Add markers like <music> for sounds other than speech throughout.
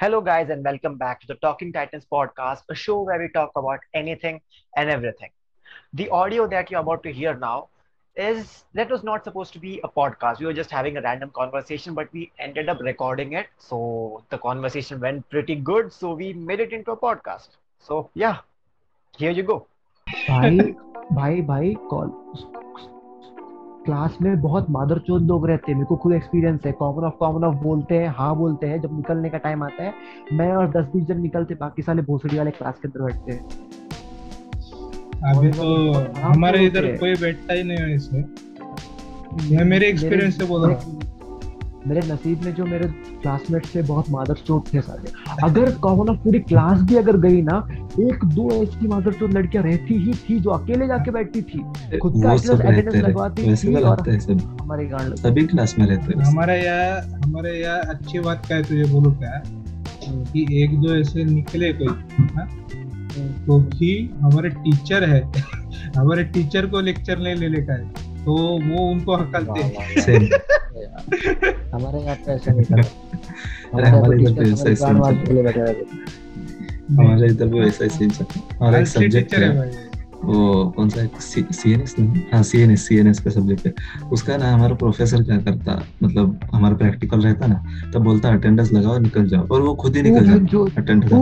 Hello, guys, and welcome back to the Talking Titans podcast, a show where we talk about anything and everything. The audio that you're about to hear now is that was not supposed to be a podcast. We were just having a random conversation, but we ended up recording it. So the conversation went pretty good. So we made it into a podcast. So, yeah, here you go. Bye, bye, bye. Call. Class में बहुत मादर चोद लोग रहते हैं। मेरे को खुद एक्सपीरियंस है। कॉमन ऑफ़ कॉमन ऑफ़ बोलते हैं हाँ बोलते हैं। जब निकलने का टाइम आता है मैं और दस बीस जन निकलते बाकी साले भोसड़ी वाले क्लास के अंदर बैठते हैं। अभी तो हमारे इधर कोई बैठता ही नहीं है इसमें। मैं मेरे एक्सपीरियंस से बोल रहा हूँ। मेरे नसीब में जो मेरे क्लासमेट से बहुत मादर चोट थे सारे। अगर कॉमन ऑफ़ पूरी क्लास भी अगर गई ना एक दो ऐसी मादर चोट लड़कियाँ रहती ही थी जो अकेले जाके बैठती थी। खुद का अटेंडेंस लगवाती थी और हमारे गांड सभी क्लास में रहते हैं। हमारे यहाँ हमारे यहाँ अच्छी बात क्या है तुझे बोलूँ क्या? कि एक दो ऐसे निकले कोई हाँ? तो हमारे टीचर है। <laughs> हमारे टीचर को लेक्चर नहीं लेने का है। तो वो उनको हकलते हैं। <laughs> हमारे यहाँ पे ऐसा नहीं करता हमारे इधर पे ऐसा ही सीन हमारे इधर भी वैसा ही सीन हमारा एक सब्जेक्ट है वो कौन सा सी एन एस हाँ C N S C N S का सब्जेक्ट है। उसका ना हमारा प्रोफेसर क्या करता? मतलब हमारा प्रैक्टिकल रहता ना तब बोलता अटेंडेंस लगाओ निकल जाओ। और वो खुद ही निकल जाता। अटेंडेंस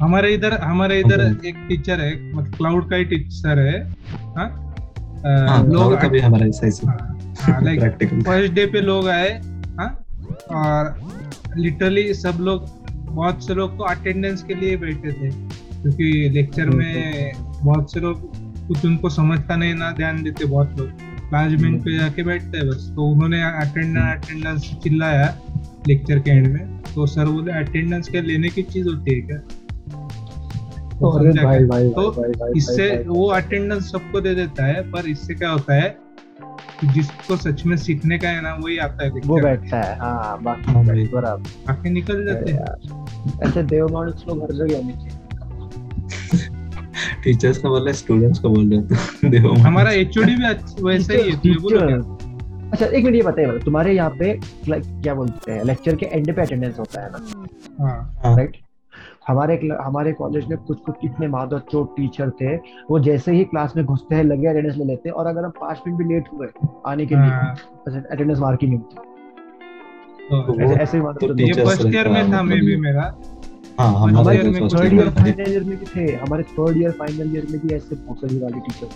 हमारे। इधर हमारे इधर एक टीचर है मतलब क्लाउड का ही टीचर है। हाँ? हाँ, लोग कभी हमारा ऐसा ही फ़र्स्ट डे पे लोग आए हाँ और लिटरली सब लोग बहुत से लोग को अटेंडेंस के लिए बैठे थे क्योंकि लेक्चर में बहुत से लोग कुछ उनको समझता नहीं ना ध्यान देते बहुत लोग। क्लास पे जाके बैठते हैं बस। तो उन्होंने अटेंडेंस अटेंडेंस चिल्लाया लेक्चर के एंड में। तो सर बोले अटेंडेंस क्या लेने की चीज़ होती है क्या? तो, भाई, भाई, तो भाई, भाई, इससे वो अटेंडेंस सबको दे देता है पर इससे क्या होता है जिसको सच में सीखने का है ना वही आता है वो बैठता है हाँ बाकी हाँ, बाकी निकल जाते हैं। ऐसे देव मानुस लोग हर जगह होने चाहिए। टीचर्स का बोल रहे स्टूडेंट्स को बोल रहे देव हमारा एचओडी भी वैसे ही है अच्छा एक मिनट ये बताइए तुम्हारे यहाँ पे क्या बोलते हैं लेक्चर के एंड पे अटेंडेंस होता है ना? राइट हाँ। हमारे हमारे कॉलेज में कुछ कुछ इतने माधव चोट टीचर थे वो जैसे ही क्लास में घुसते हैं लगे अटेंडेंस ले लेते हैं और अगर हम पाँच मिनट भी लेट हुए आने के लिए अटेंडेंस मार्क ही नहीं होती। तो ऐसे ही तो ये फ़र्स्ट ईयर में था मे भी मेरा। हाँ हमारे थर्ड ईयर फाइनल ईयर में भी थे हमारे थर्ड ईयर फाइनल ईयर में भी ऐसे भोसड़ी वाले टीचर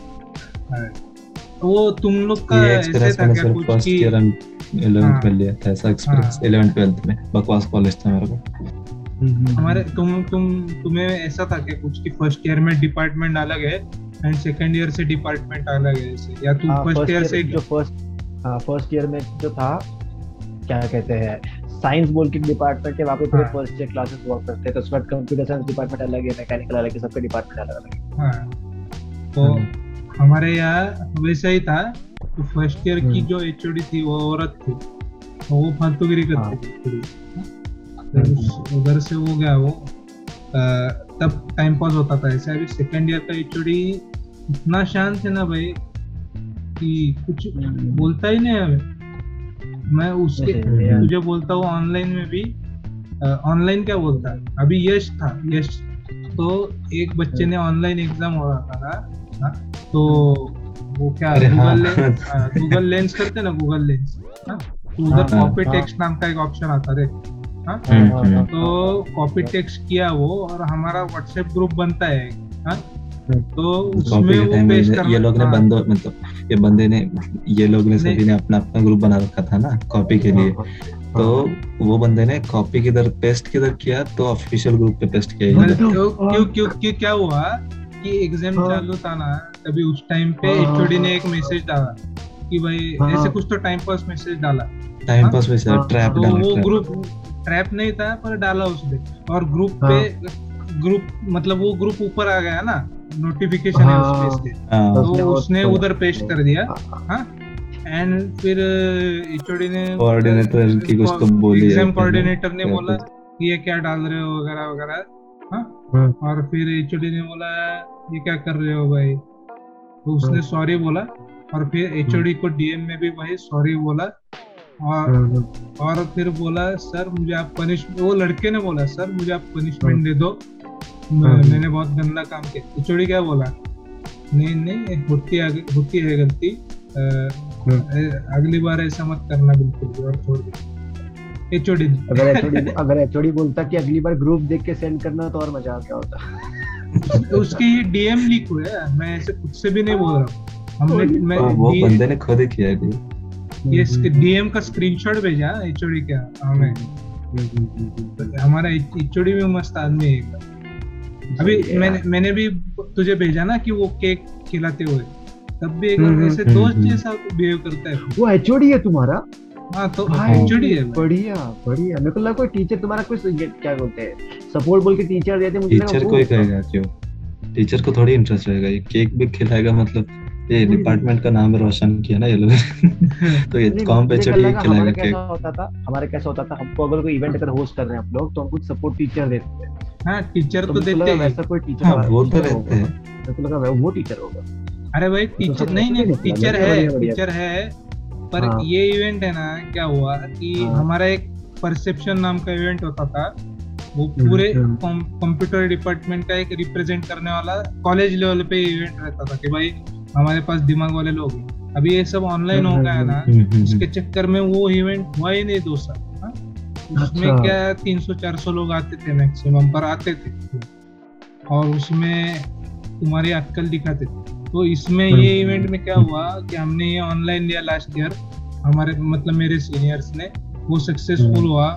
वो तुम लोग का ऐसे था क्या कुछ की 11th में लिया था ऐसा एक्सपीरियंस 11th 12th में बकवास कॉलेज था मेरे को। हमारे तुम तुम तुम्हें ऐसा था क्या कुछ कि फ़र्स्ट ईयर में डिपार्टमेंट अलग है एंड सेकंड ईयर से डिपार्टमेंट अलग है ऐसे? या तुम फ़र्स्ट हाँ, ईयर से जो फ़र्स्ट हाँ फ़र्स्ट ईयर में जो था क्या कहते हैं साइंस बोल के डिपार्टमेंट है वहाँ पे पूरे फ़र्स्ट ईयर क्लासेस वर्क करते हैं तो उसके बाद कंप्यूटर साइंस डिपार्टमेंट अलग है मैकेनिकल अलग है सबके डिपार्टमेंट अलग अलग है। हाँ। तो हमारे यहाँ वैसा ही था तो फ़र्स्ट ईयर की हम्म। जो एचओडी थी वो औरत थी तो वो फालतूगिरी करती थी। उधर से हो गया वो तब टाइम पास होता था ऐसे। अभी सेकंड ईयर का एचओडी इतना शांत है ना भाई कि कुछ बोलता ही नहीं हमें मैं उसके तुझे बोलता हूँ ऑनलाइन में भी ऑनलाइन क्या बोलता है? अभी यश था यश। तो एक बच्चे ने ऑनलाइन एग्ज़ाम हो रहा था ना हाँ, तो वो क्या गूगल लेंस गूगल लेंस करते ना गूगल लेंस तो उधर कॉपी टेक्स्ट नाम का एक ऑप्शन आता है। हाँ? हम्म, हम्म। तो कॉपी टेक्स्ट किया वो और हमारा व्हाट्सएप ग्रुप बनता है हाँ? हम्म। तो उसमें वो पेश ये लोग ने हाँ। बंदो मतलब ये बंदे ने ये लोग ने सभी ने अपना अपना ग्रुप बना रखा था ना कॉपी के लिए। तो वो बंदे ने कॉपी किधर पेस्ट किधर किया तो ऑफिशियल ग्रुप पे पेस्ट किया क्यों क्यों क्यों क्या हुआ कि एग्ज़ाम चालू था ना तभी उस टाइम पे एचओडी ने एक मैसेज डाला कि भाई ऐसे कुछ तो टाइम पास मैसेज डाला। टाइम पास मैसेज ट्रैप डाला वो ग्रुप ट्रैप नहीं था पर डाला उसने। और ग्रुप हाँ. पे ग्रुप मतलब वो ग्रुप ऊपर आ गया ना नोटिफिकेशन हाँ, है। उस पेज के। हाँ, तो उसने उधर पेश कर दिया। हाँ। एंड हाँ। फिर एचओडी ने कोऑर्डिनेटर की कुछ तो बोली एग्ज़ाम कोऑर्डिनेटर ने बोला कि ये क्या डाल रहे हो वगैरह वगैरह। हाँ। हाँ और फिर एचओडी ने बोला ये क्या कर रहे हो भाई? तो उसने सॉरी बोला। और फिर एचओडी को डीएम में भी भाई सॉरी बोला। और और फिर बोला सर मुझे आप पनिश वो लड़के ने बोला सर मुझे आप पनिशमेंट दे दो। मैंने बहुत गंदा काम किया। चोड़ी क्या बोला? नहीं नहीं होती होती है गलती। अगली बार ऐसा मत करना बिल्कुल और छोड़ दे। एचओडी अगर एचओडी अगर एचओडी बोलता कि अगली बार ग्रुप देख के सेंड करना तो और मज़ा आ क्या होता। तो उसके ये डीएम लीक हुए मैं ऐसे खुद से भी नहीं बोल रहा हमने मैं वो बंदे ने खुद ही किया है ये डीएम का स्क्रीनशॉट भेजा एचओडी का। हमें हमारा एचओडी भी मस्त आदमी है अभी मैंने मैंने भी तुझे भेजा ना कि वो केक खिलाते हुए। तब भी एक ऐसे दोस्त जैसा बिहेव करता है। वो एचओडी है तुम्हारा? हाँ तो एचओडी है बढ़िया बढ़िया। मेरे को लगा कोई टीचर तुम्हारा कोई क्या बोलते हैं सपोर्ट बोल के टीचर देते मुझे टीचर कोई कहेगा क्यों? टीचर को थोड़ी इंटरेस्ट रहेगा। ये केक भी खिलाएगा मतलब ये डिपार्टमेंट का नाम रोशन किया ना ये लोग <laughs> तो ये कॉम पे चढ़ी खिलाएगा केक होता था हमारे कैसा होता था हमको अगर कोई इवेंट अगर होस्ट कर रहे हैं हम लोग तो हम कुछ सपोर्ट टीचर देते हैं हाँ टीचर तो देते हैं। वैसा कोई टीचर हाँ, वो तो रहते हैं। को लगा वो टीचर होगा। अरे भाई टीचर नहीं नहीं टीचर है टीचर है पर हाँ। ये इवेंट है ना क्या हुआ कि हाँ। हमारा एक परसेप्शन नाम का इवेंट होता था। वो हम्म, पूरे कंप्यूटर हम्म। डिपार्टमेंट का एक रिप्रेजेंट करने वाला कॉलेज लेवल पे इवेंट रहता था कि भाई हमारे पास दिमाग वाले लोग हैं। अभी ये सब ऑनलाइन हो गया है ना हम्म, इसके चक्कर में वो इवेंट हुआ ही नहीं दोस्त उसमें अच्छा। क्या तीन सौ चार सौ लोग आते थे मैक्सिमम पर आते थे। और उसमें तुम्हारी अक्कल दिखाते थे। तो इसमें ये इवेंट में क्या हुआ कि हमने ये ऑनलाइन लिया लास्ट ईयर हमारे मतलब मेरे सीनियर्स ने वो सक्सेसफुल हम्म। हुआ।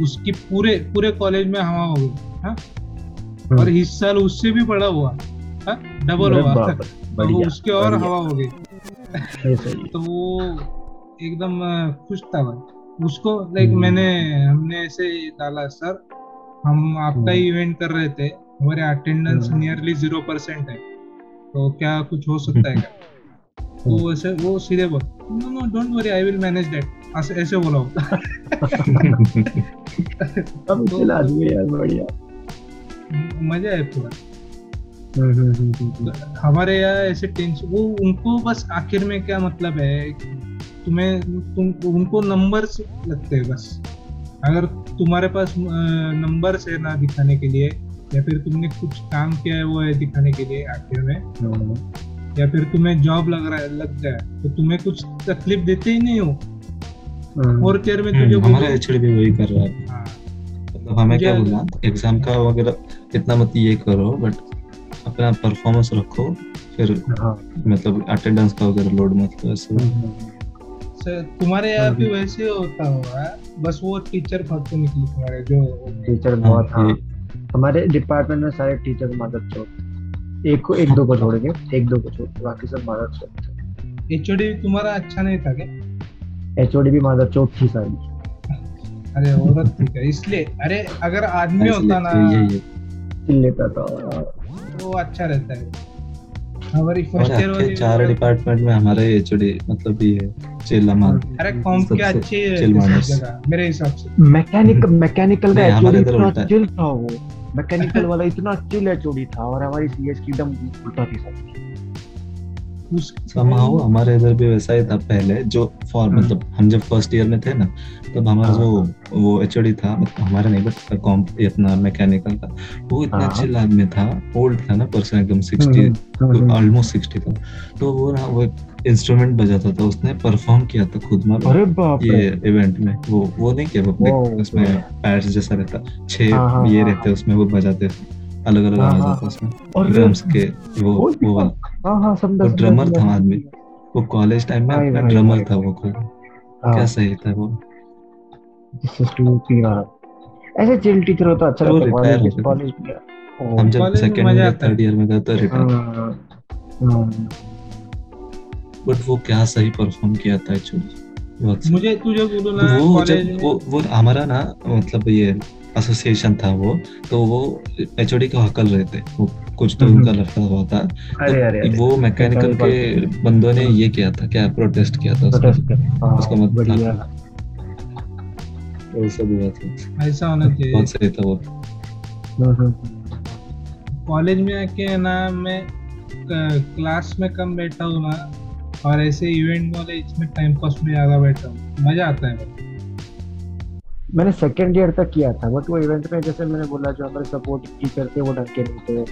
उसकी पूरे पूरे कॉलेज में हवा हो गई हाँ? और इस साल उससे भी बड़ा हुआ डबल हाँ? हुआ। तो उसके और हवा हो गई। <laughs> तो वो एकदम खुश था भाई उसको लाइक हम्म। मैंने हमने ऐसे डाला सर हम आपका ही इवेंट कर रहे थे हमारे अटेंडेंस नियरली ज़ीरो परसेंट है। तो क्या कुछ हो सकता है क्या? <laughs> तो वैसे वो सीधे बोल no no don't worry I will manage that ऐसे ऐसे बोला <laughs> यार बढ़िया। मज़ा है पूरा। हम्म, हम्म, हम्म, हमारे यहाँ ऐसे टेंशन वो उनको बस आखिर में क्या मतलब है तुम्हें तुम उनको नंबर लगते हैं बस। अगर तुम्हारे पास नंबर है ना दिखाने के लिए या फिर तुमने कुछ काम किया है वो है दिखाने के लिए आखिर में। या फिर तुम्हें जॉब लग रहा है लग गया तो तुम्हें कुछ तकलीफ़ देते ही नहीं हो। और केयर में तुझे हमारा एचडी भी वही कर रहा है। हाँ। मतलब हमें क्या बोला एग्ज़ाम का वगैरह इतना मत ये करो बट अपना परफॉर्मेंस रखो फिर हाँ। मतलब अटेंडेंस का वगैरह लोड मत करो ऐसे। सर तुम्हारे यहाँ भी वैसे होता होगा बस वो टीचर फालतू निकली तुम्हारे जो टीचर बहुत हाँ, हमारे डिपार्टमेंट में सारे टीचर मदद चौक एक को एक दो को छोड़ के एक दो को छोड़ के बाकी सब मदद चौक थे एचओडी तुम्हारा अच्छा नहीं था क्या? एचओडी भी मदद चौक थी सारी। अरे औरत थी क्या इसलिए अरे अगर आदमी होता ना। लेता था वो अच्छा रहता है। हमारी फ़र्स्ट ईयर वाली चार डिपार्टमेंट में हमारे एचओडी मतलब ये चेला मार अरे कॉम के अच्छे चिल मार मेरे हिसाब से। मैकेनिक मैकेनिकल <laughs> का एचओडी इतना चिल था वो। मैकेनिकल वाला इतना चिल एचओडी था और हमारी सीएस की एकदम उल्टा थी सब। समाओ हमारे इधर भी वैसा ही था पहले जो फॉर हाँ। मतलब हम जब फ़र्स्ट ईयर में थे ना तब हमारा जो हाँ। वो एच था मतलब हमारा नहीं बट कॉम्प अपना मैकेनिकल का वो इतना चिल हाँ। आदमी था ओल्ड था ना पर्सन एकदम सिक्सटी ऑलमोस्ट सिक्सटी था। तो वो ना वो इंस्ट्रूमेंट बजाता था उसने परफॉर्म किया था खुद में अरे बाप ये इवेंट में। वो वो नहीं किया वो उसमें पैड्स जैसा रहता छह ये रहते उसमें वो बजाते थे। अलग अलग आवाज़ आता उसमें। ड्रम्स के वो वो हाँ हाँ समझा वो ड्रमर था आदमी वो कॉलेज टाइम में अपना ड्रमर था वो खुद हाँ। क्या सही था वो? ऐसे चिल टीचर हो तो अच्छा लगता है कॉलेज में। हम जब सेकंड ईयर थर्ड ईयर में गए तो रिटायर बट वो क्या सही परफॉर्म किया था एक्चुअली मुझे तुझे बोलो ना वो जब वो वो हमारा ना मतलब ये एसोसिएशन था वो तो वो एचओडी का हकल रहे थे। वो कुछ तो उनका लड़का हुआ था। अरे, तो वो मैकेनिकल के बंदों ने ये किया था क्या प्रोटेस्ट किया था उसका? हाँ, उसका मतलब वो सब हुआ था। ऐसा होना चाहिए। बहुत सही था वो। कॉलेज में आके ना मैं क्लास में कम बैठा हूँ ना और ऐसे इवेंट वाले इसमें टाइम पास में ज़्यादा बैठा हूँ। मज़ा आता है मेरे मैंने सेकेंड ईयर तक किया था बट वो इवेंट में जैसे मैंने बोला जो हमारे सपोर्ट टीचर थे वो ढंग के नहीं थे।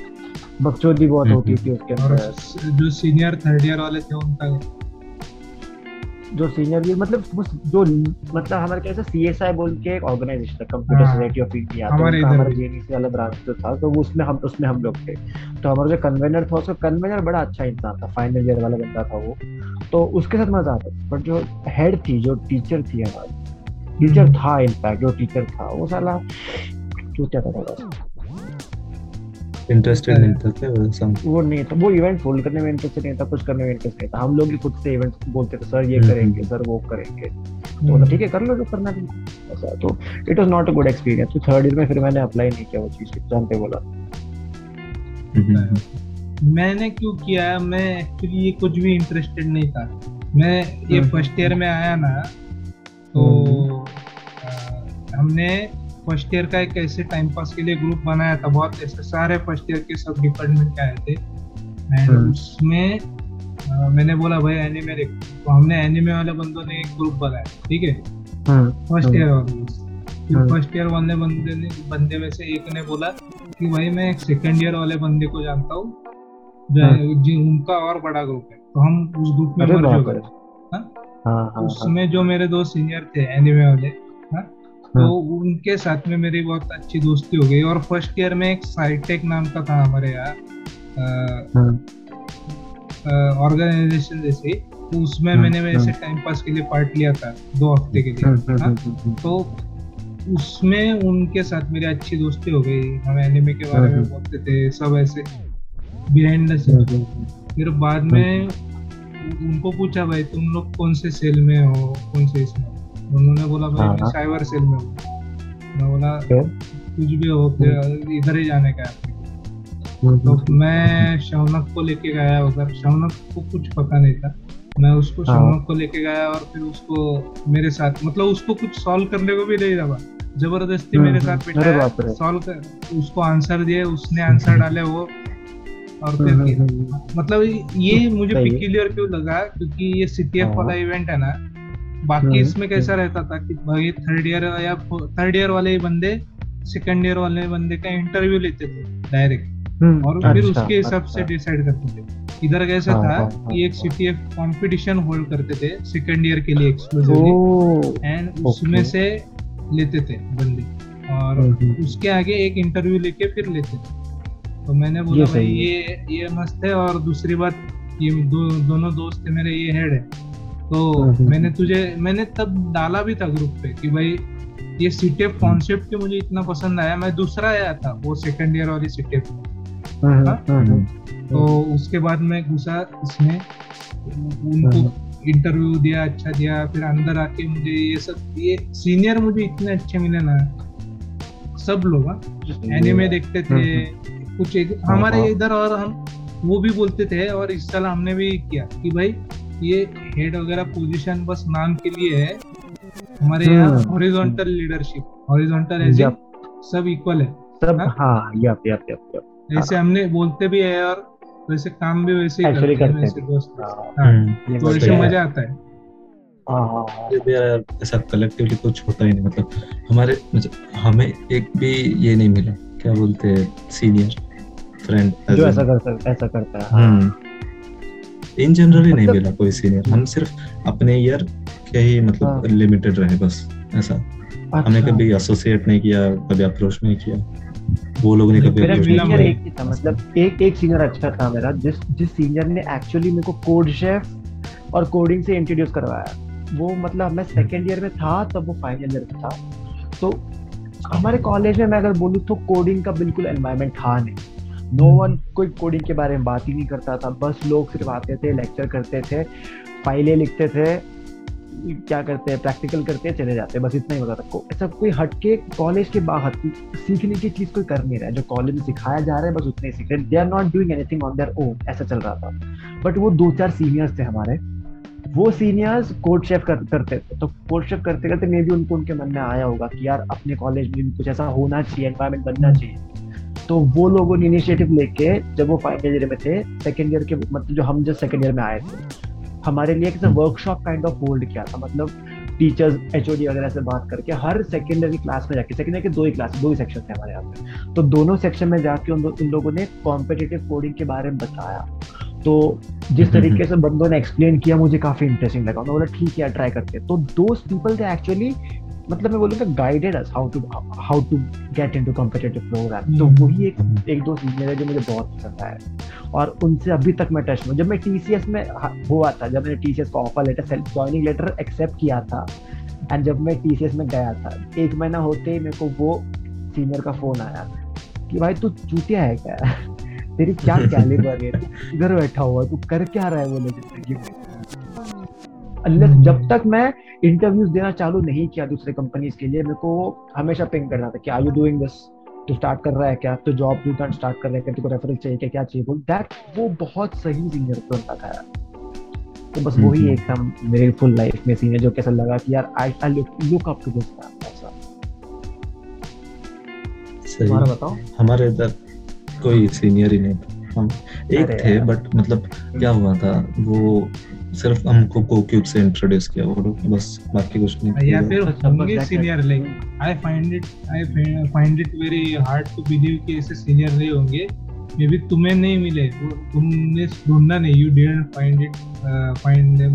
बकचोदी बहुत होती थी उसके अंदर। जो सीनियर थर्ड ईयर वाले थे उनका जो सीनियर भी मतलब जो मतलब हमारे कैसे सी एस आई बोल के एक ऑर्गेनाइजेशन है। कंप्यूटर सोसाइटी ऑफ़ इंडिया हमारे हमारे जेएनसी वाला ब्रांच जो था तो वो उसमें हम उसमें हम लोग थे। तो हमारा जो कन्वेनर था उसका कन्वेनर बड़ा अच्छा इंसान था फाइनल ईयर वाला बंदा था वो। तो उसके साथ मज़ा आता बट जो हेड थी जो टीचर थी हमारी टीचर हम्म। था इनफैक्ट जो टीचर था वो साला चूतिया था थोड़ा इंटरेस्टेड नहीं था क्या? वैसा वो नहीं था। वो इवेंट होल्ड करने में इंटरेस्टेड नहीं था कुछ करने में इंटरेस्ट नहीं था। हम लोग भी खुद से इवेंट बोलते थे सर ये हम्म, करेंगे सर हम्म। वो करेंगे। तो हम्म। ठीक है कर लो जो करना भी ऐसा तो it was not a good experience तो थर्ड ईयर में फिर मैंने अप्लाई नहीं किया वो चीज़ एग्ज़ाम पे बोला। मैंने क्यों किया? मैं एक्चुअली ये कुछ भी इंटरेस्टेड नहीं था। मैं ये फ़र्स्ट ईयर में आया ना तो हमने फ़र्स्ट ईयर का एक ऐसे टाइम पास के लिए ग्रुप बनाया था बहुत ऐसे सारे फ़र्स्ट ईयर के सब डिपार्टमेंट के आए थे। And hmm. उसमें आ, मैंने बोला भाई एनिमे देख। तो हमने एनिमे वाले बंदों ने एक ग्रुप बनाया ठीक है? फ़र्स्ट ईयर वाले फिर फ़र्स्ट ईयर वाले बंदे ने बंदे में से एक ने बोला कि भाई मैं एक सेकंड ईयर वाले बंदे को जानता हूँ हम्म। जी उनका और बड़ा ग्रुप है। तो हम उस ग्रुप में मर्ज हो गए। हाँ? हाँ, हाँ, उसमें जो मेरे दो सीनियर थे एनिमे वाले तो हाँ। उनके साथ में मेरी बहुत अच्छी दोस्ती हो गई और फ़र्स्ट ईयर में एक साइटेक नाम का था हमारे यहाँ ऑर्गेनाइजेशन। जैसे तो उसमें मैंने वैसे टाइम पास के लिए पार्ट लिया था दो हफ़्ते के लिए तो उसमें उनके साथ मेरी अच्छी दोस्ती हो गई। हम एनिमे के बारे में बोलते थे सब ऐसे बिहाइंड द फिर बाद में उनको पूछा भाई तुम लोग कौन से सेल में हो? कौन से इसमें? उन्होंने बोला भाई मैं साइबर हाँ, सेल हाँ। में हूँ। मैं बोला कुछ भी हो हम्म। इधर ही जाने का हम्म, तो हम्म, मैं शौनक को लेके गया उधर। शौनक को कुछ पता नहीं था। मैं उसको हाँ। शौनक को लेके गया और फिर उसको मेरे साथ मतलब उसको कुछ सॉल्व करने को भी नहीं रहा। ज़बरदस्ती मेरे साथ बैठा सॉल्व कर उसको आंसर दिए उसने आंसर डाले वो और फिर मतलब ये मुझे पिक्यूलियर क्यों लगा? क्योंकि ये सीटीएफ वाला इवेंट है। ना बाकी हम्म, इसमें कैसा हम्म। रहता था कि भाई थर्ड ईयर या थर्ड ईयर वाले बंदे सेकंड ईयर वाले बंदे का इंटरव्यू लेते थे डायरेक्ट हम्म, और फिर अच्छा, उसके हिसाब से डिसाइड अच्छा। करते थे। इधर कैसा हाँ, था हाँ, हाँ, कि एक सीटीएफ कंपटीशन होल्ड करते थे सेकंड ईयर के लिए एक्सक्लूसिवली एंड उसमें से लेते थे बंदे। और उसके आगे एक इंटरव्यू लेके फिर लेते थे। तो मैंने बोला ये भाई ये ये मस्त है और दूसरी बात ये दो, दोनों दोस्त थे मेरे ये हेड है। तो हम्म, हम्म, मैंने। तुझे मैंने तब डाला भी था ग्रुप पे कि भाई ये सीटेप कॉन्सेप्ट के मुझे इतना पसंद आया? मैं दूसरा आया था वो सेकंड ईयर वाली सीटेप तो उसके बाद मैं घुसा इसमें उनको इंटरव्यू दिया अच्छा दिया फिर अंदर आके मुझे ये सब ये सीनियर मुझे इतने अच्छे मिले ना सब लोग एनिमे हाँ, देखते थे कुछ एक हमारे हाँ। इधर और हम वो भी बोलते थे और इस साल हमने भी किया कि भाई ये हेड वगैरह पोजीशन बस नाम के लिए है। हमारे यहाँ हॉरिजॉन्टल लीडरशिप हॉरिजॉन्टल ऐसे सब इक्वल है। सब हाँ? यप यप यप यप ऐसे हमने बोलते भी है और वैसे काम भी वैसे ही करते हैं वैसे दोस्त। हाँ, हम्म, तो ऐसे मज़ा आता है। हाँ, हाँ, ऐसा कलेक्टिवली कुछ होता ही नहीं मतलब हमारे मतलब हमें एक भी ये नहीं मिला क्या बोलते हैं सीनियर फ्रेंड जो ऐसा कर सकता ऐसा करता है हम्म। इन जनरल ही नहीं मतलब मिला कोई सीनियर हम सिर्फ़ अपने ईयर के ही मतलब लिमिटेड हाँ। रहे बस ऐसा। अच्छा। हमने कभी एसोसिएट नहीं किया कभी अप्रोच नहीं किया। वो लोग ने कभी अप्रोच नहीं किया। एक ही था मतलब एक एक सीनियर अच्छा था मेरा जिस जिस सीनियर ने एक्चुअली मेरे को कोड शेफ और कोडिंग से इंट्रोड्यूस करवाया। वो मतलब मैं सेकेंड ईयर में था तब वो फाइनल ईयर में था। तो हमारे कॉलेज में मैं अगर बोलूँ तो कोडिंग का बिल्कुल एनवायरमेंट था नहीं। नो वन कोई कोडिंग के बारे में बात ही नहीं करता था। बस लोग सिर्फ़ आते थे लेक्चर करते थे फाइलें लिखते थे क्या करते हैं प्रैक्टिकल करते हैं चले जाते हैं बस इतना ही होता था। को ऐसा कोई हटके कॉलेज के बाहर सीखने की चीज़ कोई कर नहीं रहा है। जो कॉलेज में सिखाया जा रहा है बस उतने ही सीख रहे they are not doing anything on their own ऐसा चल रहा था। बट वो दो चार सीनियर्स थे हमारे। वो सीनियर्स कोड शेफ कर, करते थे। तो कोड शेफ करते करते मे भी उनको उनके मन में आया होगा कि यार अपने कॉलेज में कुछ ऐसा होना चाहिए एनवायरमेंट बनना चाहिए। तो वो लोगों ने इनिशिएटिव लेके जब वो फाइनल ईयर में थे सेकेंड ईयर के मतलब जो हम जब सेकेंड ईयर में आए थे हमारे लिए एक वर्कशॉप काइंड ऑफ़ होल्ड किया था। मतलब टीचर्स एच वगैरह से बात करके हर सेकेंडरी क्लास में जाके सेकेंडरी के दो ही क्लास दो ही सेक्शन थे हमारे यहाँ पे। तो दोनों सेक्शन में जाके उन, उन लोगों ने कॉम्पिटेटिव कोडिंग के बारे में बताया। तो जिस तरीके से बंदों ने एक्सप्लेन किया मुझे काफ़ी इंटरेस्टिंग लगा। उन्होंने बोला ठीक है ट्राई करते तो दोज पीपल थे एक्चुअली मतलब मैं बोलूँगा guided us how to how to get into competitive program तो हम्म। वही एक एक दो सीनियर है जो मुझे बहुत पसंद आया और उनसे अभी तक मैं टच में जब मैं टीसीएस में हुआ था जब मैंने टीसीएस का offer letter self joining letter accept किया था एंड जब मैं टीसीएस में गया था एक महीना होते ही मेरे को वो सीनियर का फ़ोन आया कि भाई तू चूतिया है क्या? <laughs> तेरी क्या <laughs> कैलिबर है? इधर बैठा हुआ तू कर क्या रहा है बोले ज़िंदगी में अनलेस हम्म। जब तक मैं इंटरव्यूज़ देना चालू नहीं किया दूसरे कंपनीज़ के लिए मेरे को हमेशा पिंग करना था कि आर यू डूइंग दिस तू स्टार्ट कर रहा है क्या? तो जॉब तू स्टार्ट कर रहा है क्या? तुझको रेफरेंस चाहिए क्या? क्या चाहिए? बोल दैट वो बहुत सही सीनियर बनता था यार. तो बस वही हम्म। एकदम मेरे फुल लाइफ में सीनियर जो कैसा लगा कि यार I I look look up to this सही। हमारा बताओ। हमारे इधर कोई सीनियर ही नहीं था। हम एक थे बट मतलब क्या हुआ था वो सिर्फ़ हमको को क्यूब से इंट्रोड्यूस किया वो बस बाकी कुछ नहीं या फिर होंगे senior like I find it I find it very hard to believe कि ऐसे सीनियर नहीं होंगे। मे बी तुम्हें नहीं मिले तुमने ढूंढना नहीं you didn't find it find them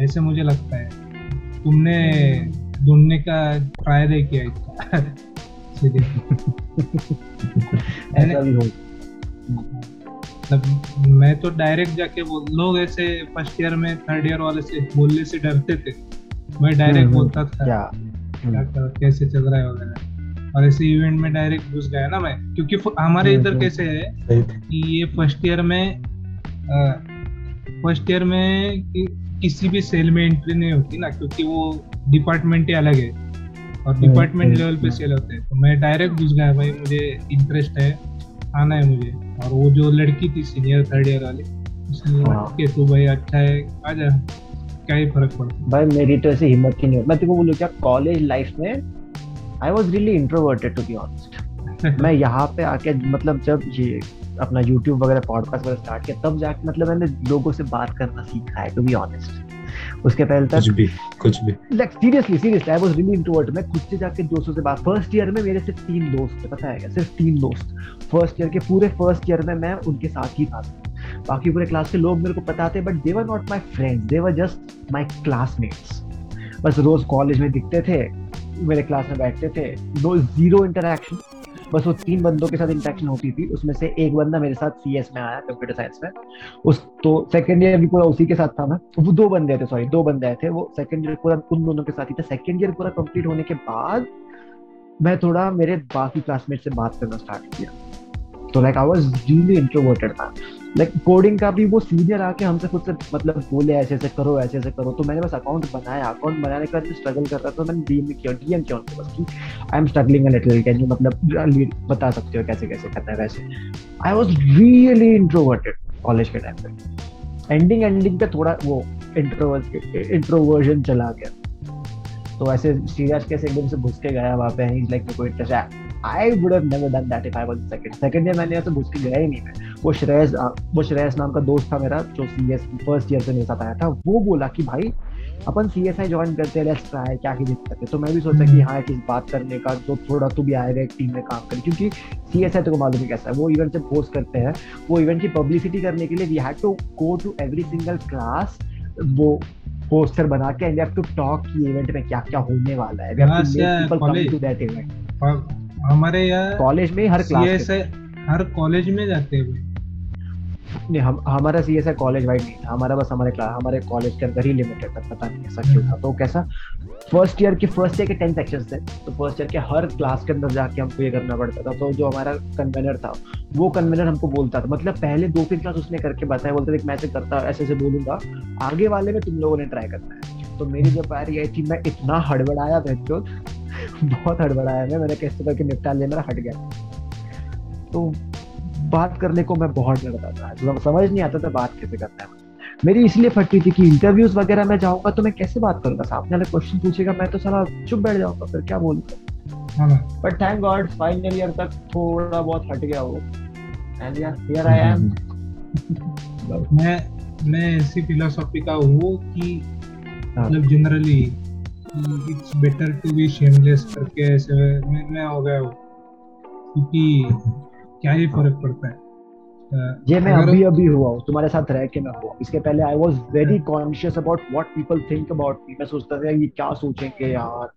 ऐसे मुझे लगता है। तुमने ढूँढने का ट्राई नहीं किया इसका। <laughs> <laughs> ऐसा भी हो। मतलब मैं तो डायरेक्ट जाके बोल लोग ऐसे फ़र्स्ट ईयर में थर्ड ईयर वाले से बोलने से डरते थे। मैं डायरेक्ट हम्म, हम्म। बोलता था क्या? क्या कैसे चल रहा है वगैरह। और ऐसे इवेंट में डायरेक्ट घुस गया ना मैं क्योंकि हमारे हम्म, इधर कैसे है कि ये फ़र्स्ट ईयर में फ़र्स्ट ईयर में कि, किसी भी सेल में एंट्री नहीं होती ना क्योंकि वो डिपार्टमेंट ही अलग है। और डिपार्टमेंट लेवल पे सेल होते हैं। तो मैं डायरेक्ट घुस गया भाई मुझे इंटरेस्ट है। आना है मुझे। और वो जो लड़की थी सीनियर थर्ड ईयर वाली उसने हाँ। के तो भाई अच्छा है आ जा। क्या ही फ़र्क पड़ता? भाई मेरी तो ऐसी हिम्मत ही नहीं होती मैं तेको बोलूँ क्या कॉलेज लाइफ में I was really introverted to be honest मैं यहाँ पे आके मतलब जब ये अपना यूट्यूब वगैरह पॉडकास्ट वगैरह स्टार्ट किया तब जाके मतलब मैंने लोगों से बात करना सीखा है टू बी ऑनेस्ट उसके पहले तक। कुछ भी कुछ भी। Like seriously seriously I was really introvert मैं खुद से जाके दोस्तों से बात फ़र्स्ट ईयर में मेरे सिर्फ़ तीन दोस्त थे पता है क्या? सिर्फ़ तीन दोस्त। फ़र्स्ट ईयर के पूरे फ़र्स्ट ईयर में मैं उनके साथ ही था। बाकी पूरे क्लास के लोग मेरे को पता थे but they were not my friends they were just my classmates बस रोज कॉलेज में दिखते थे मेरे क्लास में बैठते थे। नो ज़ीरो इंटरेक्शन बस वो तीन बंदों के साथ इंटरेक्शन होती थी। उसमें से एक बंदा मेरे साथ सीएस में आया कंप्यूटर साइंस में। उस तो सेकेंड ईयर भी पूरा उसी के साथ था मैं वो दो बंदे थे सॉरी दो बंदे आए थे। वो सेकंड ईयर पूरा उन दोनों के साथ ही था। सेकंड ईयर पूरा कंप्लीट होने के बाद मैं थोड़ा मेरे बाकी क्लासमेट से बात करना स्टार्ट किया। तो like I was really introverted था। लाइक कोडिंग का भी वो सीनियर आके हमसे खुद से मतलब बोले, ऐसे ऐसे करो, ऐसे ऐसे करो। तो मैंने बस अकाउंट बनाया। अकाउंट बनाने का जो स्ट्रगल कर रहा था मैंने डीएम किया डीएम किया उनको बस कि I am struggling a little can you मतलब बता सकते हो कैसे कैसे करना है वैसे? I was really introverted college के टाइम पे। एंडिंग एंडिंग पे थोड़ा वो इंट्रोवर्जन चला गया। तो ऐसे सीरियस कैसे एकदम से घुस के गया वहाँ पे लाइक कोई interest I would have never done that if I was second second year मैंने ऐसे घुस के गया ही नहीं मैं। वो श्रेयस वो श्रेयस नाम का दोस्त था मेरा जो सी एस फ़र्स्ट ईयर से मेरे साथ आया था वो बोला कि भाई अपन सी एस आई ज्वाइन करते हैं लेट्स ट्राई क्या ही दिक्कत है। तो मैं भी सोचा कि। हाँ एक बात करने का जो थोड़ा तू भी आएगा एक टीम में काम करे। क्योंकि सी एस आई तो मालूम ही कैसा है। वो इवेंट जब पोस्ट करते हैं वो इवेंट की पब्लिसिटी करने के लिए we had to go to every single class वो पोस्टर बना के एंड हैव टू टॉक कि इवेंट में क्या क्या होने वाला है। We have to make people come to that event हमारे यहाँ कॉलेज में हर क्लास हर कॉलेज में जाते हैं। नहीं हम हमारा C S I college wide नहीं था। हमारा बस हमारे क्लास हमारे कॉलेज के अंदर ही लिमिटेड था पता नहीं ऐसा क्यों था। तो कैसा? फ़र्स्ट ईयर के फ़र्स्ट ईयर के टेन सेक्शन थे। तो फ़र्स्ट ईयर के हर क्लास के अंदर जाके हमको ये करना पड़ता था। तो जो हमारा कन्वेनर था वो कन्वेनर हमको बोलता था। मतलब पहले दो तीन क्लास उसने करके बताया। बोलते थे मैं ऐसे करता ऐसे ऐसे बोलूँगा। आगे वाले में तुम लोगों ने ट्राई करना है। तो मेरी जो पारी आई थी मैं इतना हड़बड़ाया बहचोद बहुत हड़बड़ाया मैं मैंने कैसे करके निपटा लिया मेरा हट गया। तो बात करने को मैं बहुत डरता था। तो समझ नहीं आता था बात कैसे करना है। मेरी इसलिए फटती थी कि इंटरव्यूज़ वगैरह में जाऊँगा तो मैं कैसे बात करूँगा? सामने वाले क्वेश्चन पूछेगा मैं तो सारा चुप बैठ जाऊँगा फिर क्या बोलूँगा but thank God final year तक थोड़ा बहुत हट गया वो। एंड हियर आई एम मैं मैं ऐसी फिलोसॉफी का हूँ कि हाँ। मतलब generally it's better to be shameless करके ऐसे मैं, मैं हो गया हूँ। क्योंकि क्या ही फ़र्क पड़ता है? ये मैं अभी अभी हुआ हूँ तुम्हारे साथ रह के मैं हुआ इसके पहले I was very conscious about what people think about me मैं सोचता था ये क्या सोचेंगे यार?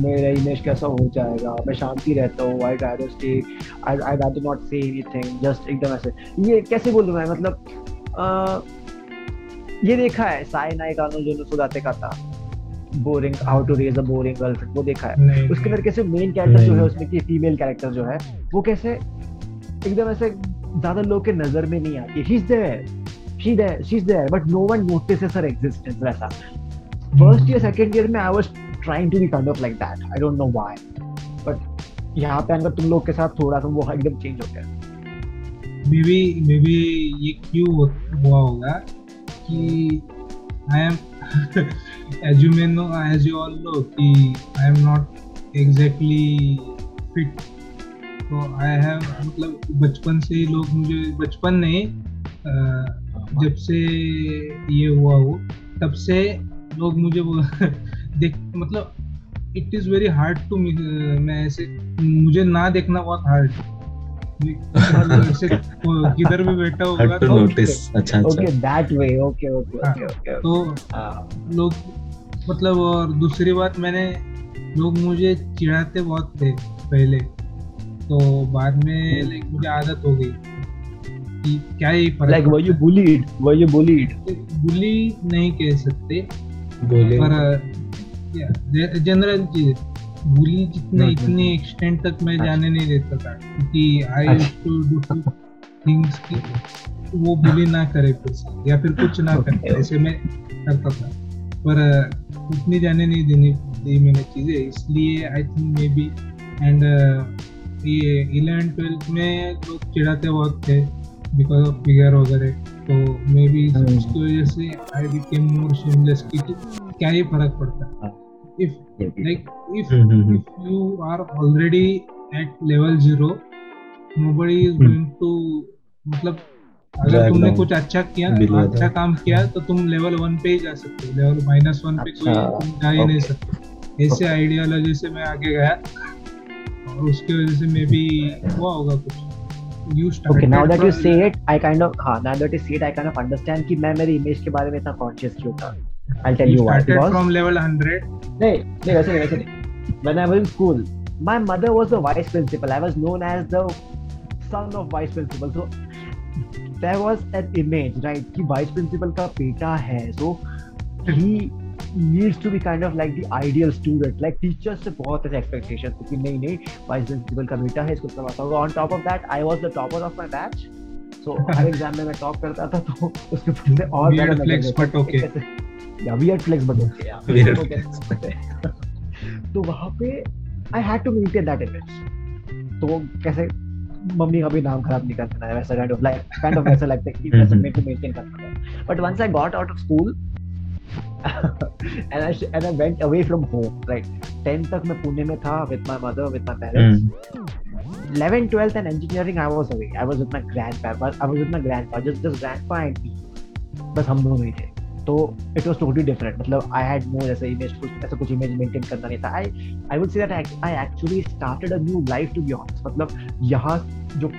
मेरा इमेज कैसा हो जाएगा? मैं शांति रहता हूँ I rather stay I I rather not say anything just एकदम ऐसे। ये कैसे बोलूँ मैं? मतलब आ, ये देखा है साई नायकानो जो सुदाते का था। Boring how to raise a boring girlfriend वो देखा है। उसके अंदर कैसे मेन कैरेक्टर जो है उसमें की फीमेल कैरेक्टर जो है वो कैसे एकदम ऐसे ज़्यादा लोग के नज़र में नहीं आती। He is there she there she is there but no one notices her existence वैसा फ़र्स्ट ईयर सेकंड ईयर में I was trying to be kind of like that I don't know why but यहाँ पे अगर तुम लोग के साथ थोड़ा सा वो एकदम चेंज हो गया। मे बी मे बी ये क्यों हुआ होगा कि I am <laughs> as you may know, as you all know, कि I am not exactly fit. तो आई हैव मतलब बचपन से ही लोग मुझे, बचपन नहीं जब से ये हुआ हो, तब से लोग मुझे वो <laughs> देख मतलब it is very hard to मैं ऐसे, मुझे ना देखना बहुत हार्ड किधर भी बैठा होगा तो नोटिस अच्छा अच्छा okay that way okay okay okay okay तो हाँ। लोग मतलब और दूसरी बात मैंने लोग मुझे चिढ़ाते बहुत थे पहले। तो बाद में लाइक मुझे आदत हो गई कि क्या ही फ़र्क like were you bullied were you bullied bully नहीं कह सकते बोले पर जनरल चीज़ बुली जितने इतने एक्सटेंट हम्म। तक मैं जाने नहीं देता था क्योंकि आई टू डू थिंग्स की वो बुली ना करे फिर या फिर कुछ ना करे <laughs> ऐसे मैं करता था। पर उतनी जाने नहीं देनी दी मैंने चीज़ें इसलिए I think maybe and ये इलेवन ट्वेल्थ में लोग चिढ़ाते बहुत थे बिकॉज़ ऑफ़ फिगर वगैरह तो मे बी हम्म। उसकी वजह से आई बिकेम मोर शेमलेस क्योंकि क्या ही फ़र्क पड़ता? है। If like if mm-hmm. if you are already at level zero nobody is mm. going to मतलब अगर तुमने कुछ अच्छा किया अच्छा काम किया तो तुम लेवल वन पे ही जा सकते हो लेवल माइनस वन पे कोई अच्छा, जा ही नहीं सकते ऐसे आइडियोलॉजी से मैं आगे गया और उसकी वजह से मे बी हुआ होगा कुछ you started okay now that you say it i kind of हाँ now that you say it i kind of understand कि मैं मेरी इमेज के बारे में इतना कॉन्शियस क्यों था I'll tell you, you why. Because from level 100. नहीं नहीं वैसे नहीं वैसे नहीं. When I was in school, my mother was the vice principal. I was known as the son of vice principal. So there was an image, right? कि vice principal का बेटा है. So he needs to be kind of like the ideal student. Like teachers से बहुत ऐसे expectations कि नहीं नहीं vice principal का बेटा है इसको होगा. On top of that, I was the topper of my batch. So हर एग्ज़ाम में मैं टॉप करता था तो उसके बाद और फ्लेक्स बट ओके या वियर्ड फ्लेक्स बट ओके या वियर्ड फ्लेक्स तो वहाँ पे I had to maintain that image तो कैसे मम्मी का भी नाम खराब नहीं करना है वैसा kind of like kind of ऐसा लगता है कि वैसे मेरे को मेंटेन करना है but once I got out of school and I and I went away from home. Right, 10 तक मैं पुणे में था with my mother, with my parents. Mm. 11, 12th and engineering I was away. I was with my grandpa. I was with my grandpa. Just just grandpa and me. बस हम दोनों ही थे. तो इट वॉज़ टोटली डिफरेंट मतलब I had no ऐसा image कुछ, ऐसा कुछ इमेज मेंटेन करना नहीं था. I I would say that I actually started a new life to be honest मतलब यहाँ जो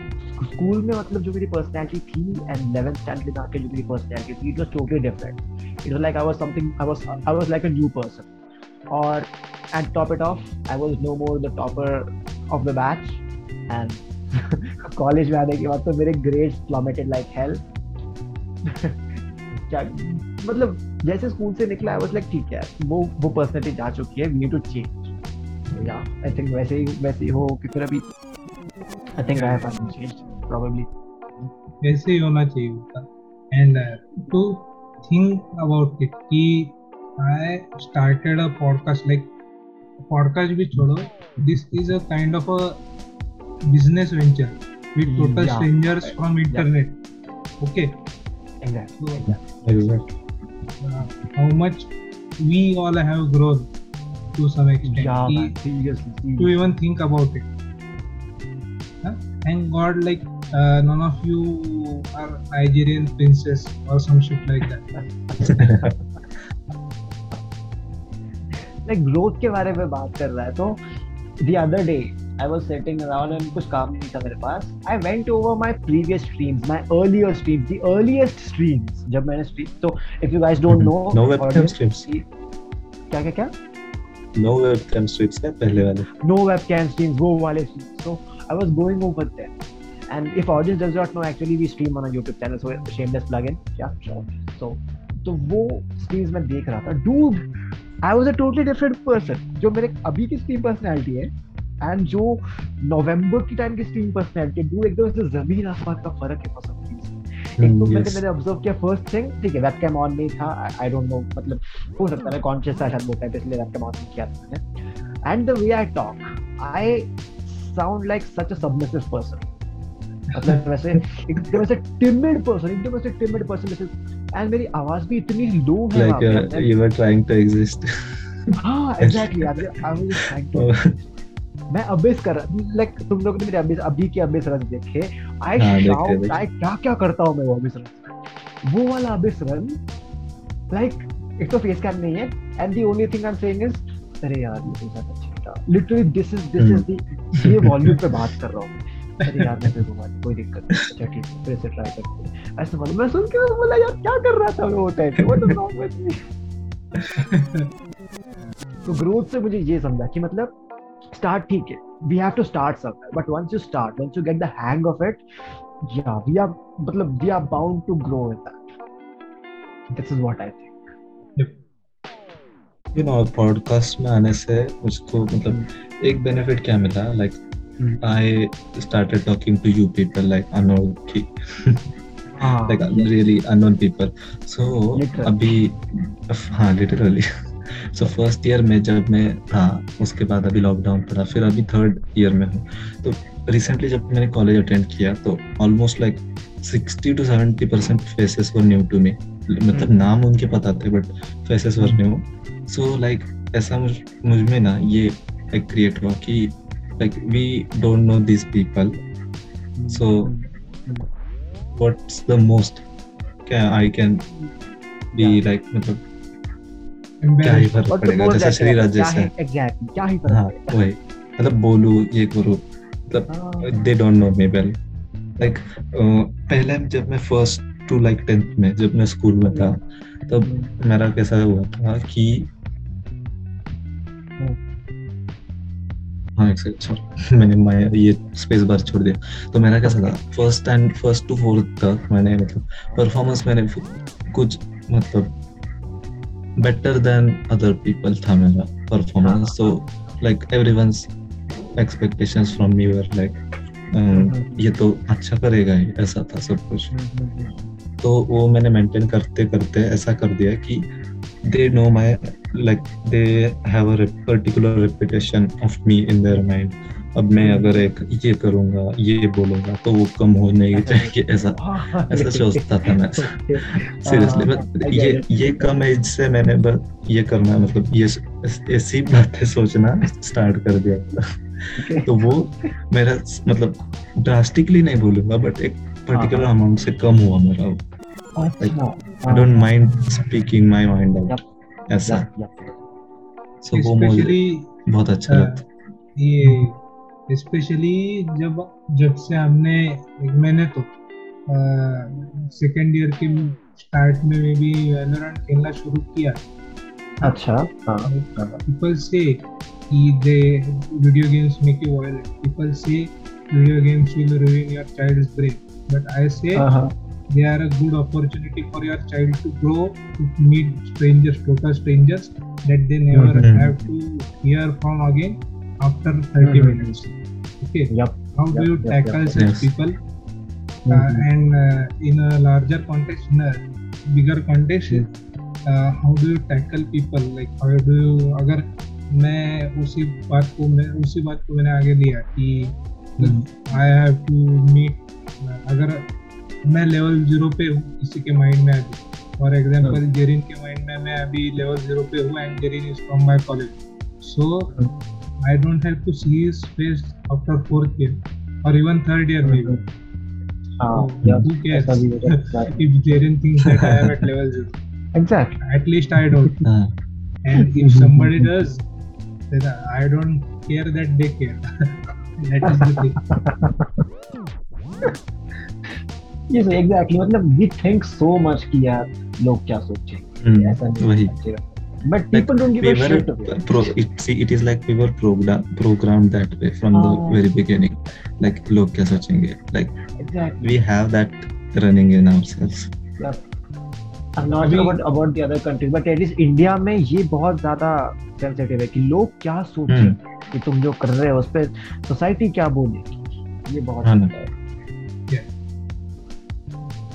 स्कूल में मतलब जो मेरी पर्सनैलिटी थी एंड इलेवेंथ स्टैंडर्ड में आके जो मेरी पर्सनैलिटी थी it was totally different it was like I was something I was I was like a new person और and top it off I was no more the topper of the batch and college में आने के बाद तो मेरे grades प्लॉमेटेड like health क्या मतलब जैसे स्कूल से निकला वाज लाइक ठीक है वो वो पर्सनालिटी जा चुकी है वी नीड टू चेंज या आई थिंक वैसे ही वैसे ही हो कि फिर अभी I think I have to change probably वैसे ही होना चाहिए होता? And to think about it कि I started a podcast like podcast भी छोड़ो this is a kind of a business venture with total strangers from internet okay exactly, exactly. Uh, how much we all have grown to some extent yeah, seriously, seriously. to even think about it huh? thank god like uh, none of you are Nigerian princess or some shit like that. like growth के बारे में बात कर रहा है तो the other day I was sitting around and कुछ काम नहीं था मेरे पास I went over my previous streams my earlier streams the earliest streams जब मैंने stream तो if you guys don't know no webcam streams क्या क्या क्या no webcam streams है पहले वाले no webcam streams वो वाले streams so I was going over there and if audience does not know actually we stream on a youtube channel so shameless plugin yeah sure so तो वो streams मैं देख रहा था dude I was a totally different person जो मेरे अभी की स्ट्रीम पर्सनालिटी है एंड जो नवंबर की टाइम की स्ट्रीम पर्सनालिटी डूड एकदम से ज़मीन आसमान का फ़र्क है पसंद एक तो मैंने मैंने ऑब्ज़र्व किया फ़र्स्ट थिंग ठीक है वेबकैम ऑन नहीं था आई डोंट नो मतलब हो सकता है कॉन्शियस था शायद वो टाइम इसलिए वेबकैम ऑन नहीं किया था and the way I talk I sound like such a submissive person मतलब वैसे एकदम ऐसे टिमिड पर्सन एकदम ऐसे टिमिड पर्सन जैसे एंड मेरी आवाज़ भी इतनी लो है like you were trying to exist हाँ exactly I was trying to मैं अबिस कर लाइक तुम लोग ने मेरे अबिस अभी के अबिस रन देखे। आई शाउट आई क्या क्या करता हूँ मैं वो अबिस रन? वो वाला अबिस रन लाइक एक तो फेस कैम नहीं है and the only thing I am saying is अरे यार ये तो ज़्यादा अच्छा था। Literally this is this is the ये वॉल्यूम पे बात कर रहा हूँ अरे यार मैं कोई दिक्कत नहीं। अच्छा ठीक है फिर से ट्राई करते हैं। ऐसे बोला मैं सुन के बोला यार क्या कर रहा था मैं वो टाइम पे? What is wrong with me तो ग्रोथ से मुझे ये समझा कि मतलब स्टार्ट ठीक है. We have to start somewhere but once you start once you get the hang of it या वी आर मतलब we are bound to grow in that this is what I think you know podcast में आने से मुझको मतलब एक benefit क्या मिला? Like like, mm. I started talking to you people like unknown <laughs> ah, like yes. really unknown people. So अभी हाँ literally. सो फ़र्स्ट ईयर में जब मैं था उसके बाद अभी लॉकडाउन पड़ा फिर अभी थर्ड ईयर में हूँ। तो रिसेंटली जब मैंने कॉलेज अटेंड किया तो almost like sixty to seventy percent faces were new to me मतलब hmm. नाम उनके पता थे but faces were new so like ऐसा मुझ मुझमें ना ये एक क्रिएट हुआ कि we don't know these people so what's the most can i can be yeah. मतलब क्या ही फ़र्क पड़ेगा जैसे श्री राज जैसे एग्जैक्टली क्या ही फ़र्क हाँ वही। मतलब बोलू ये करो मतलब they don't know me well like पहले जब मैं फ़र्स्ट टू लाइक टेंथ में जब मैं स्कूल में था तब. मेरा कैसा हुआ था कि हाँ एक सॉरी <laughs> मैंने ये स्पेस बार छोड़ दिया। तो मेरा कैसा था? First and first to fourth तक मैंने मतलब परफॉर्मेंस मैंने कुछ मतलब बेटर देन अदर पीपल था मेरा परफॉर्मेंस तो like everyone's expectations from me were like ये तो अच्छा करेगा ही ऐसा था सब कुछ। तो वो मैंने मेंटेन करते करते ऐसा कर दिया कि they know my like they have a particular reputation of me in their mind. अब मैं अगर एक ये करूँगा ये बोलूँगा तो वो कम होने चाहिए <laughs> ऐसा ऐसा सोचता था मैं। सीरियसली बट ये ये कम एज से मैंने बस ये करना मतलब ये ऐसी बातें सोचना स्टार्ट कर दिया। था तो वो मेरा मतलब ड्रास्टिकली नहीं बोलूँगा बट एक पर्टिकुलर अमाउंट से कम हुआ मेरा like I don't mind speaking my mind out. ऐसा। so वो मुझे बहुत अच्छा लगता। ये स्पेशली जब जब से हमने एक मैंने तो सेकेंड ईयर के स्टार्ट में भी वैलोरेंट खेलना शुरू किया। अच्छा पीपल से they video games make you violent people से video games will ruin your child's brain but I say they are a good opportunity for your child to grow to meet strangers total strangers that they never have to hear from again after 30 mm-hmm. minutes okay yep. how yep. do you yep. tackle yep. such yes. people mm-hmm. uh, and uh, in a larger context in a bigger context uh, how do you tackle people like how do you अगर मैं उसी बात को मैं उसी बात को मैंने आगे दिया कि आई हैव टू मीट अगर मैं लेवल ज़ीरो पे हूँ किसी के माइंड में अभी फॉर एग्ज़ाम्पल जेरिन के माइंड में मैं अभी लेवल ज़ीरो पे हूँ and Jerin is from my college so I don't have to see his face after fourth year और इवन थर्ड ईयर में हाँ, so, who cares if Jaren thinks that I am at level zero? Exactly. At least I don't. and if somebody does, then I don't care that they care. that is the thing. yes, exactly. मतलब we think so much कि यार लोग क्या सोचेंगे ऐसा नहीं वही but people like, don't give we a shit pro, it, see it is like we were program, programmed that way from the very beginning like log kya sochenge like exactly. we have that running in ourselves yeah. I'm not sure about about the other countries but at least India में ये बहुत ज़्यादा sensitive है कि लोग क्या सोचें कि तुम जो कर रहे हो उस पर सोसाइटी क्या बोलेगी ये बहुत हाँ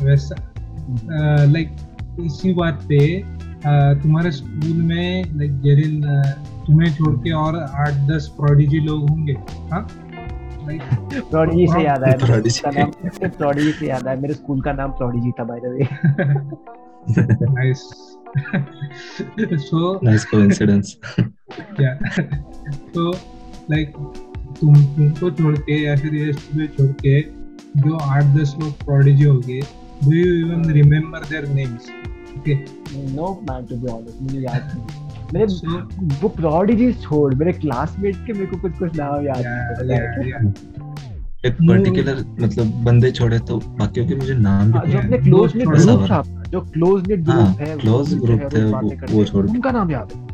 वैसा लाइक इसी बात पे तुम्हारे स्कूल में लाइक जेरिन तुम्हें छोड़ के और आठ दस प्रोडिजी लोग होंगे हाँ? प्रोडिजी से याद आया प्रोडिजी प्रोडिजी से याद आया मेरे स्कूल का नाम प्रोडिजी था by the way nice so nice coincidence. <laughs> Yeah. <laughs> So like तुम तुमको छोड़ के या फिर ये तुम्हें छोड़ के जो आठ दस लोग प्रोडिजी हो गए do you even remember their names no man to be honest मुझे याद नहीं। मेरे वो प्रोडिजी छोड़ मेरे क्लासमेट के मेरे को कुछ कुछ नाम याद नहीं एक पर्टिकुलर मतलब बंदे छोड़े तो बाकियों के मुझे नाम भी जो अपने क्लोज नेट ग्रुप था जो क्लोज नेट ग्रुप है क्लोज ग्रुप थे वो छोड़ उनका नाम याद है।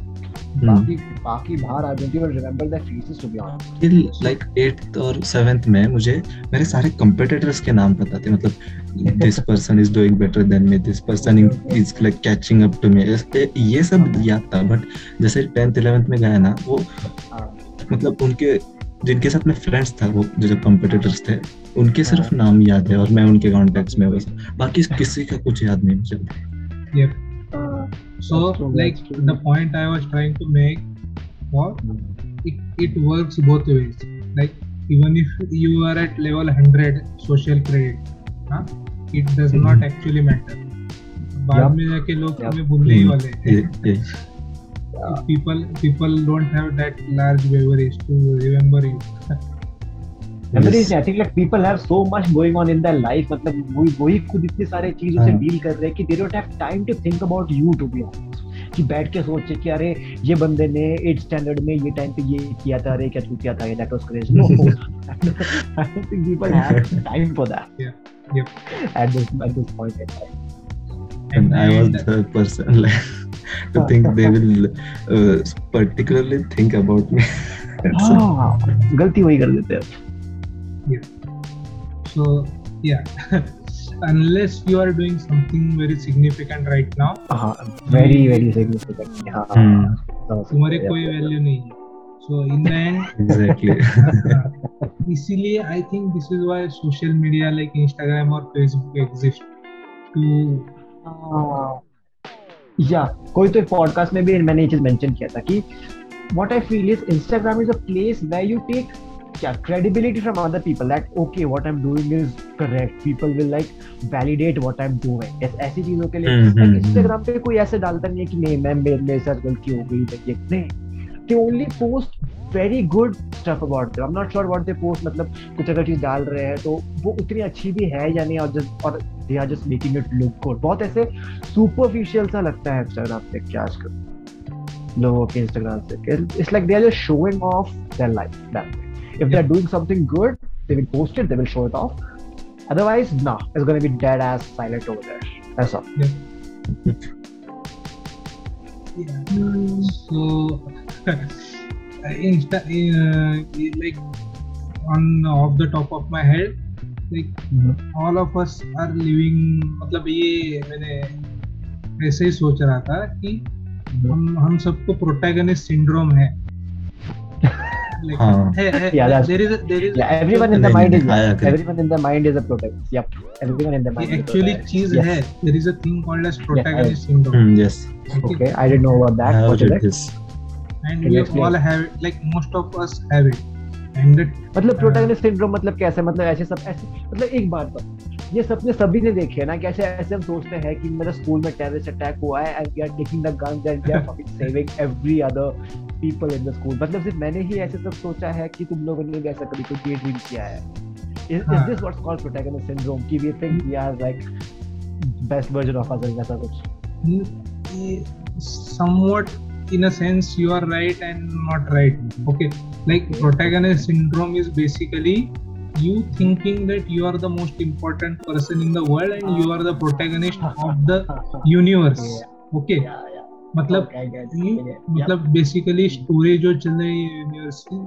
बाकी बाकी बाहर आ but remember the faces to be honest till like 8th और 7th में मुझे मेरे सारे कंपटीटर्स के नाम पता थे मतलब this person is doing better than me this person is like catching up to me ये सब याद था बट जैसे 10th 11th में गया ना वो मतलब उनके जिनके साथ मैं फ्रेंड्स था वो जो कंपटीटर्स थे उनके सिर्फ़ नाम याद है और मैं उनके कॉन्टेक्ट्स में बस बाकी किसी का कुछ याद नहीं मुझे। yep. so like the point i was trying to make was it, it works both ways like even if you are at level 100 social credit huh, it does mm-hmm. not actually matter बाद में जाके लोग तुम्हें भूलने ही वाले हैं yeah. people people don't have that large memories to remember you <laughs> memories I think like people have so much going on in their life मतलब वही वही खुद इतने सारे चीज़ों से डील कर रहे हैं कि they don't have time to think about you to be honest कि बैठ के सोचे कि अरे ये बंदे ने एट स्टैंडर्ड में ये टाइम पे ये किया था अरे क्या तू किया था ये that was crazy no I don't think people have time for that yeah yep at this at this point in time and I was the person like to think they will uh, particularly think about me हाँ गलती वही कर देते हैं yeah so yeah unless you are doing something very significant right now हाँ very very significant yeah हाँ तुम्हारी कोई वैल्यू नहीं है so in the end exactly इसीलिए I think this is why social media like Instagram or Facebook exist to या कोई तो पॉडकास्ट में भी मैंने ये चीज़ मेंशन किया था कि what I feel is Instagram is a place where you take क्या credibility from other people that okay what I'm doing is correct. People will like validate what I'm doing. ऐसी चीज़ों के लिए इंस्टाग्राम पे कोई ऐसे डालता नहीं है कि नहीं मैं मेरे साथ गलती हो गई ये नहीं। They only post very good stuff about them. I'm not sure what they post मतलब कुछ अगर चीज़ डाल रहे हैं तो वो उतनी अच्छी भी है या नहीं और जस्ट और they are just making it look good बहुत ऐसे सुपरफिशियल सा लगता है इंस्टाग्राम पे क्या आजकल लोगों के इंस्टाग्राम से। It's like they are just showing off their life that they are doing something good they will post it they will show it off otherwise nah it's going to be dead ass silent over there that's all yeah. yeah. so Insta, uh, like on off the top of my head like mm-hmm. all of us are living मतलब ये मैंने ऐसे ही सोच रहा था कि mm-hmm. हम हम सबको प्रोटैगनिस्ट सिंड्रोम है like uh, hey, hey, yeah, that's, there is a, there is yeah, everyone in the mind is everyone in the mind is a protagonist yep everyone in the mind actually cheese yes. hai there is a thing called as protagonist yes, syndrome mm, yes okay. okay i didn't know about that I what is it this. and Can we all have it like most of us have it and that मतलब protagonist syndrome मतलब कैसे मतलब ऐसे सब ऐसे मतलब एक बात तो ये सपने सभी ने देखे ना कैसे ऐसे हम सोचते हैं कि मेरे स्कूल में टेररिस्ट अटैक हुआ है and we are taking the guns and we are fucking saving every other people in the school मतलब सिर्फ़ मैंने ही ऐसे सब सोचा है कि तुम लोगों ने भी ऐसा कभी कोई ड्रीम किया है is, is this what's called protagonist syndrome ki we think we are like best version of ourselves ऐसा कुछ somewhat in a sense you are right and not right okay like protagonist syndrome is basically you thinking that you are the most important person in the world and you are the protagonist of the <laughs> universe okay मतलब मतलब basically story जो चल रही है universe की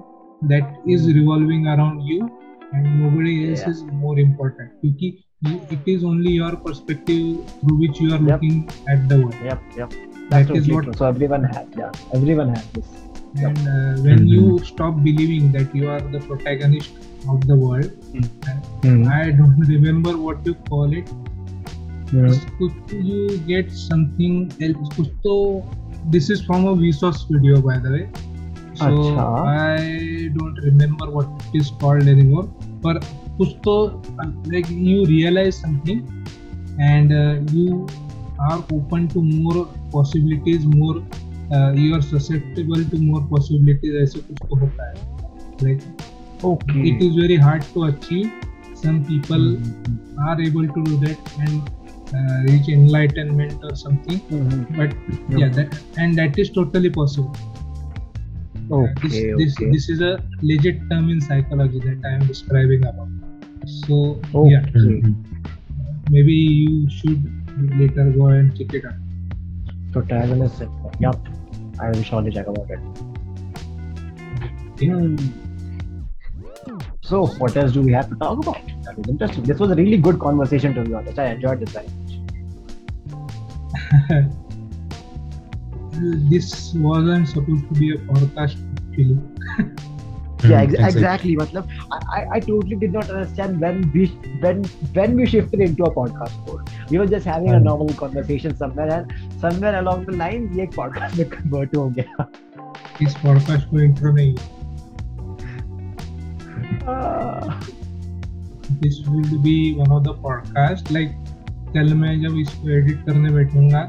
that is revolving around you and nobody else is more important क्योंकि it is only your perspective through which you are yep. looking at the world yep yep that is what so everyone has yeah everyone has this And uh, when mm-hmm. you stop believing that you are the protagonist of the world mm-hmm. i don't remember what you call it कुछ you get something else कुछ तो this is from a Vsauce video by the way so अच्छा. I don't remember what it is called anymore पर कुछ तो like you realize something and uh, you are open to more possibilities more uh, you are susceptible to more possibilities ऐसे कुछ तो होता है like okay. it is very hard to achieve some people mm-hmm. are able to do that and uh, reach enlightenment or something mm-hmm. but yeah. yeah that and that is totally possible okay, this, okay. this this is a legit term in psychology that i am describing about so okay. yeah mm-hmm. maybe you should later go and check it out protagonist yep i will surely check about it hmm. so what else do we have to talk about that was interesting this was a really good conversation to be honest i enjoyed this very much. <laughs> this wasn't supposed to be a podcast actually. <laughs> yeah, ex- exactly. Matlab, I, I totally did not understand when we when when we shifted into a podcast mode. We were just having a normal conversation somewhere, and somewhere along the lines, ये एक podcast में convert हो गया. इस podcast को intro नहीं. Uh, this will be one of the podcast like कल मैं जब इसको एडिट करने बैठूँगा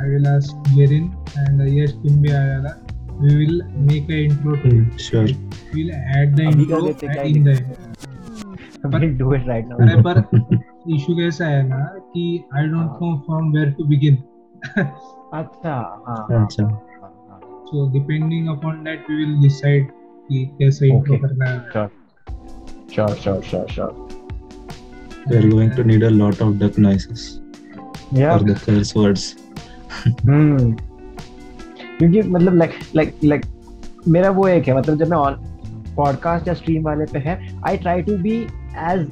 I will ask Jerin and yes तुम भी आ जाना we will make a intro to it. Sure. We'll add the intro in the but do it right now. अरे पर इशू कैसा है ना कि I don't know from where to begin. अच्छा हाँ अच्छा so depending upon that we will decide कि कैसे intro करना है. Sure, sure, sure, sure. we are going to need a lot of duck noises yeah for the curse words hmm क्योंकि मतलब like like like मेरा वो एक है मतलब जब मैं ऑन पॉडकास्ट या स्ट्रीम वाले पे है I try to be as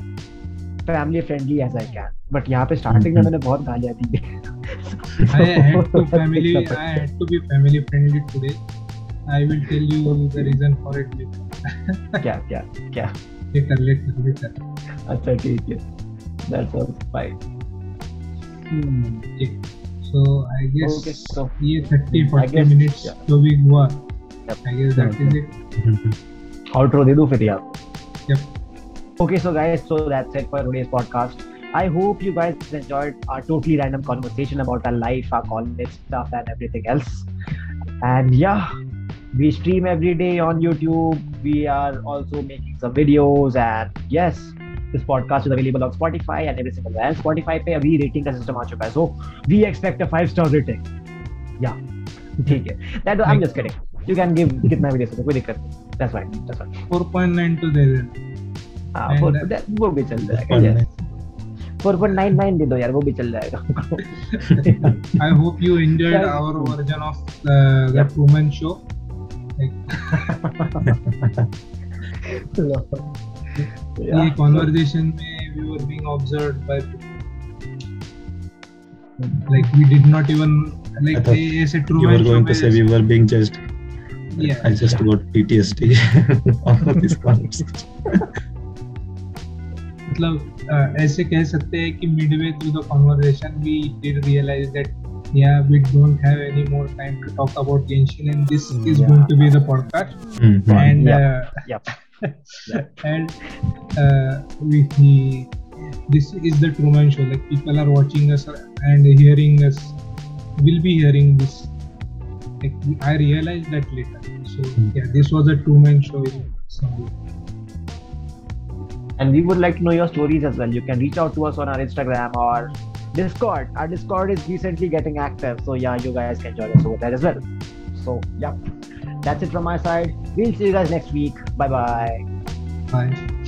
family friendly as I can but यहाँ पे स्टार्टिंग में मैंने बहुत गालियाँ दी I had to family I had to be family friendly today. I will tell you the reason for it later. क्या क्या क्या later later later. अच्छा ठीक है that's all fine hmm. okay. so I guess okay, so ये 30 40 minutes yeah. जो भी हुआ yep. I guess that is it outro दे दूँ फिर यार yep okay so guys so that's it for today's podcast I hope you guys enjoyed our totally random conversation about our life, our college stuff, and everything else. And yeah, we stream every day on YouTube. We are also making some videos, and yes, this podcast is available on Spotify and every single where. Spotify पे अभी rating का system आ चुका है, so we expect a five star rating. Yeah, ठीक है. That I'm just kidding. You can give कितना भी दे सकते कोई दिक्कत नहीं. That's fine. That's fine. 4.9 to दे देना. हाँ, वो भी चल जाएगा. फोर पॉइंट नाइन नाइन दे दो यार वो भी चल जाएगा I hope you enjoyed our version of uh, the Yep. Truman Show. Like, ये conversation में we were being observed by like we did not even I like thought they ऐसे you Truman were Show going to में say we were being judged yeah I just got PTSD after this conversation मतलब uh, ऐसे कह सकते हैं कि midway through the conversation we did realize that yeah we don't have any more time to talk about Genshin and this is Yeah. going to be the podcast Mhm. and Yep. uh, Yep. <laughs> and uh, we, we this is the Truman Show. Like people are watching us and hearing us, will be hearing this. Like we- I realized that later. So Hmm. yeah, this was a Truman Show in some way. and we would like to know your stories as well. You can reach out to us on our Instagram or Discord. Our Discord is recently getting active, so yeah, you guys can join us over there as well. So yeah, that's it from my side. We'll see you guys next week. Bye-bye. Bye.